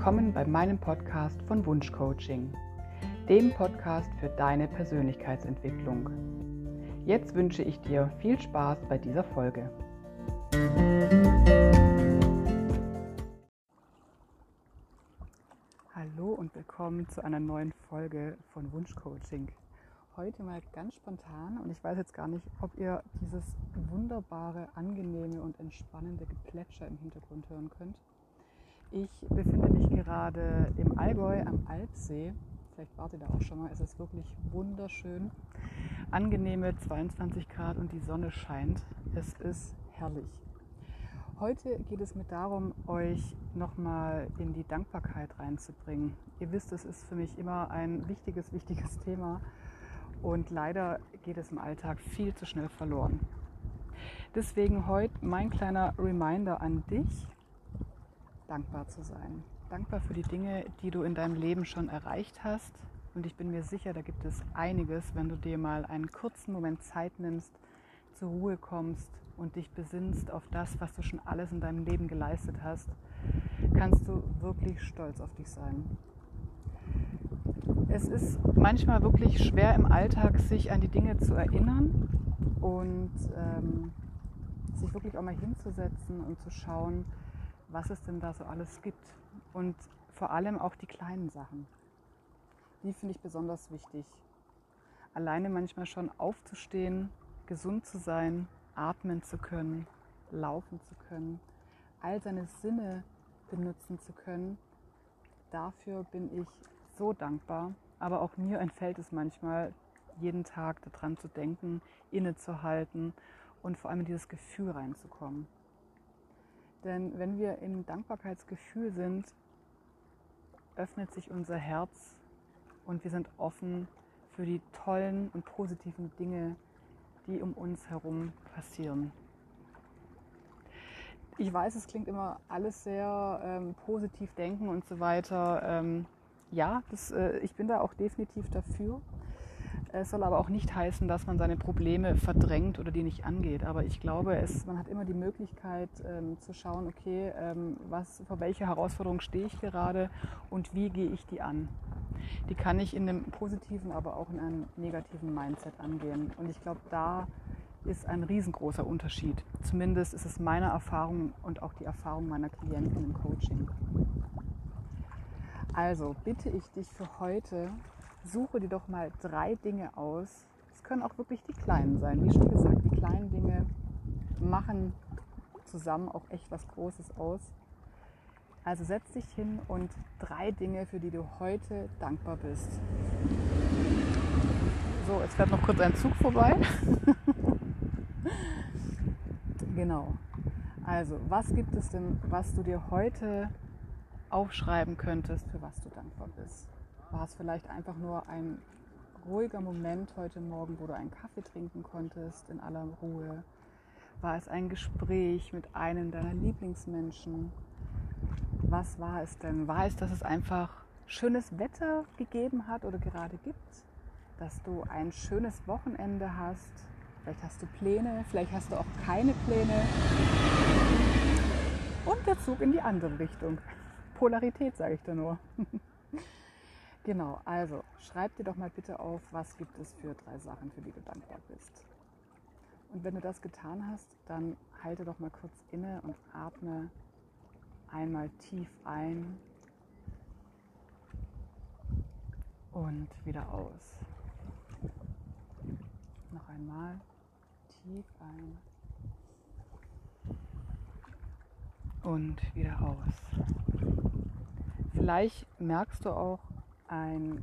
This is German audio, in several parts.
willkommen bei meinem Podcast von Wunschcoaching, dem Podcast für deine Persönlichkeitsentwicklung. Jetzt wünsche ich dir viel Spaß bei dieser Folge. Hallo und willkommen zu einer neuen Folge von Wunschcoaching. Heute mal ganz spontan und ich weiß jetzt gar nicht, ob ihr dieses wunderbare, angenehme und entspannende Geplätscher im Hintergrund hören könnt. Ich befinde mich gerade im Allgäu am Alpsee. Vielleicht wart ihr da auch schon mal. Es ist wirklich wunderschön. Angenehme 22 Grad und die Sonne scheint. Es ist herrlich. Heute geht es mir darum, euch nochmal in die Dankbarkeit reinzubringen. Ihr wisst, es ist für mich immer ein wichtiges, wichtiges Thema und leider geht es im Alltag viel zu schnell verloren. Deswegen heute mein kleiner Reminder an dich, dankbar zu sein. Dankbar für die Dinge, die du in deinem Leben schon erreicht hast. Und ich bin mir sicher, da gibt es einiges, wenn du dir mal einen kurzen Moment Zeit nimmst, zur Ruhe kommst und dich besinnst auf das, was du schon alles in deinem Leben geleistet hast, kannst du wirklich stolz auf dich sein. Es ist manchmal wirklich schwer im Alltag, sich an die Dinge zu erinnern und ähm, sich wirklich auch mal hinzusetzen und zu schauen, was es denn da so alles gibt. Und vor allem auch die kleinen Sachen. Die finde ich besonders wichtig. Alleine manchmal schon aufzustehen, gesund zu sein, atmen zu können, laufen zu können, all seine Sinne benutzen zu können. Dafür bin ich so dankbar. Aber auch mir entfällt es manchmal, jeden Tag daran zu denken, innezuhalten und vor allem in dieses Gefühl reinzukommen. Denn wenn wir im Dankbarkeitsgefühl sind, öffnet sich unser Herz und wir sind offen für die tollen und positiven Dinge, die um uns herum passieren. Ich weiß, es klingt immer alles sehr ähm, positiv denken und so weiter. Ähm, ja, das, äh, ich bin da auch definitiv dafür. Es soll aber auch nicht heißen, dass man seine Probleme verdrängt oder die nicht angeht. Aber ich glaube, es, man hat immer die Möglichkeit ähm, zu schauen, okay, ähm, was, vor welcher Herausforderung stehe ich gerade und wie gehe ich die an. Die kann ich in einem positiven, aber auch in einem negativen Mindset angehen. Und ich glaube, da ist ein riesengroßer Unterschied. Zumindest ist es meine Erfahrung und auch die Erfahrung meiner Klienten im Coaching. Also bitte ich dich für heute suche dir doch mal drei Dinge aus. Es können auch wirklich die kleinen sein. Wie schon gesagt, die kleinen Dinge machen zusammen auch echt was Großes aus. Also setz dich hin und drei Dinge, für die du heute dankbar bist. So, jetzt fährt noch kurz ein Zug vorbei. genau. Also, was gibt es denn, was du dir heute aufschreiben könntest, für was du dankbar bist? War es vielleicht einfach nur ein ruhiger Moment heute Morgen, wo du einen Kaffee trinken konntest in aller Ruhe? War es ein Gespräch mit einem deiner Lieblingsmenschen? Was war es denn? War es, dass es einfach schönes Wetter gegeben hat oder gerade gibt? Dass du ein schönes Wochenende hast? Vielleicht hast du Pläne, vielleicht hast du auch keine Pläne. Und der Zug in die andere Richtung. Polarität, sage ich da nur. Genau, also schreib dir doch mal bitte auf, was gibt es für drei Sachen, für die du dankbar bist. Und wenn du das getan hast, dann halte doch mal kurz inne und atme einmal tief ein und wieder aus. Noch einmal tief ein und wieder aus. Vielleicht merkst du auch, ein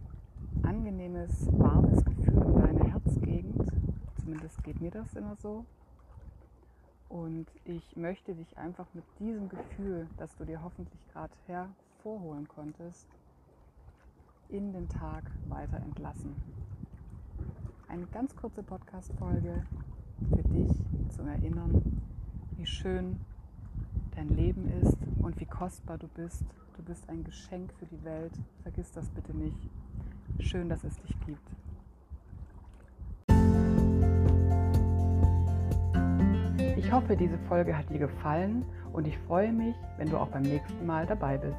angenehmes, warmes Gefühl in deiner Herzgegend. Zumindest geht mir das immer so. Und ich möchte dich einfach mit diesem Gefühl, das du dir hoffentlich gerade hervorholen konntest, in den Tag weiter entlassen. Eine ganz kurze Podcast-Folge für dich zum Erinnern, wie schön dein Leben ist und wie kostbar du bist Du bist ein Geschenk für die Welt. Vergiss das bitte nicht. Schön, dass es dich gibt. Ich hoffe, diese Folge hat dir gefallen und ich freue mich, wenn du auch beim nächsten Mal dabei bist.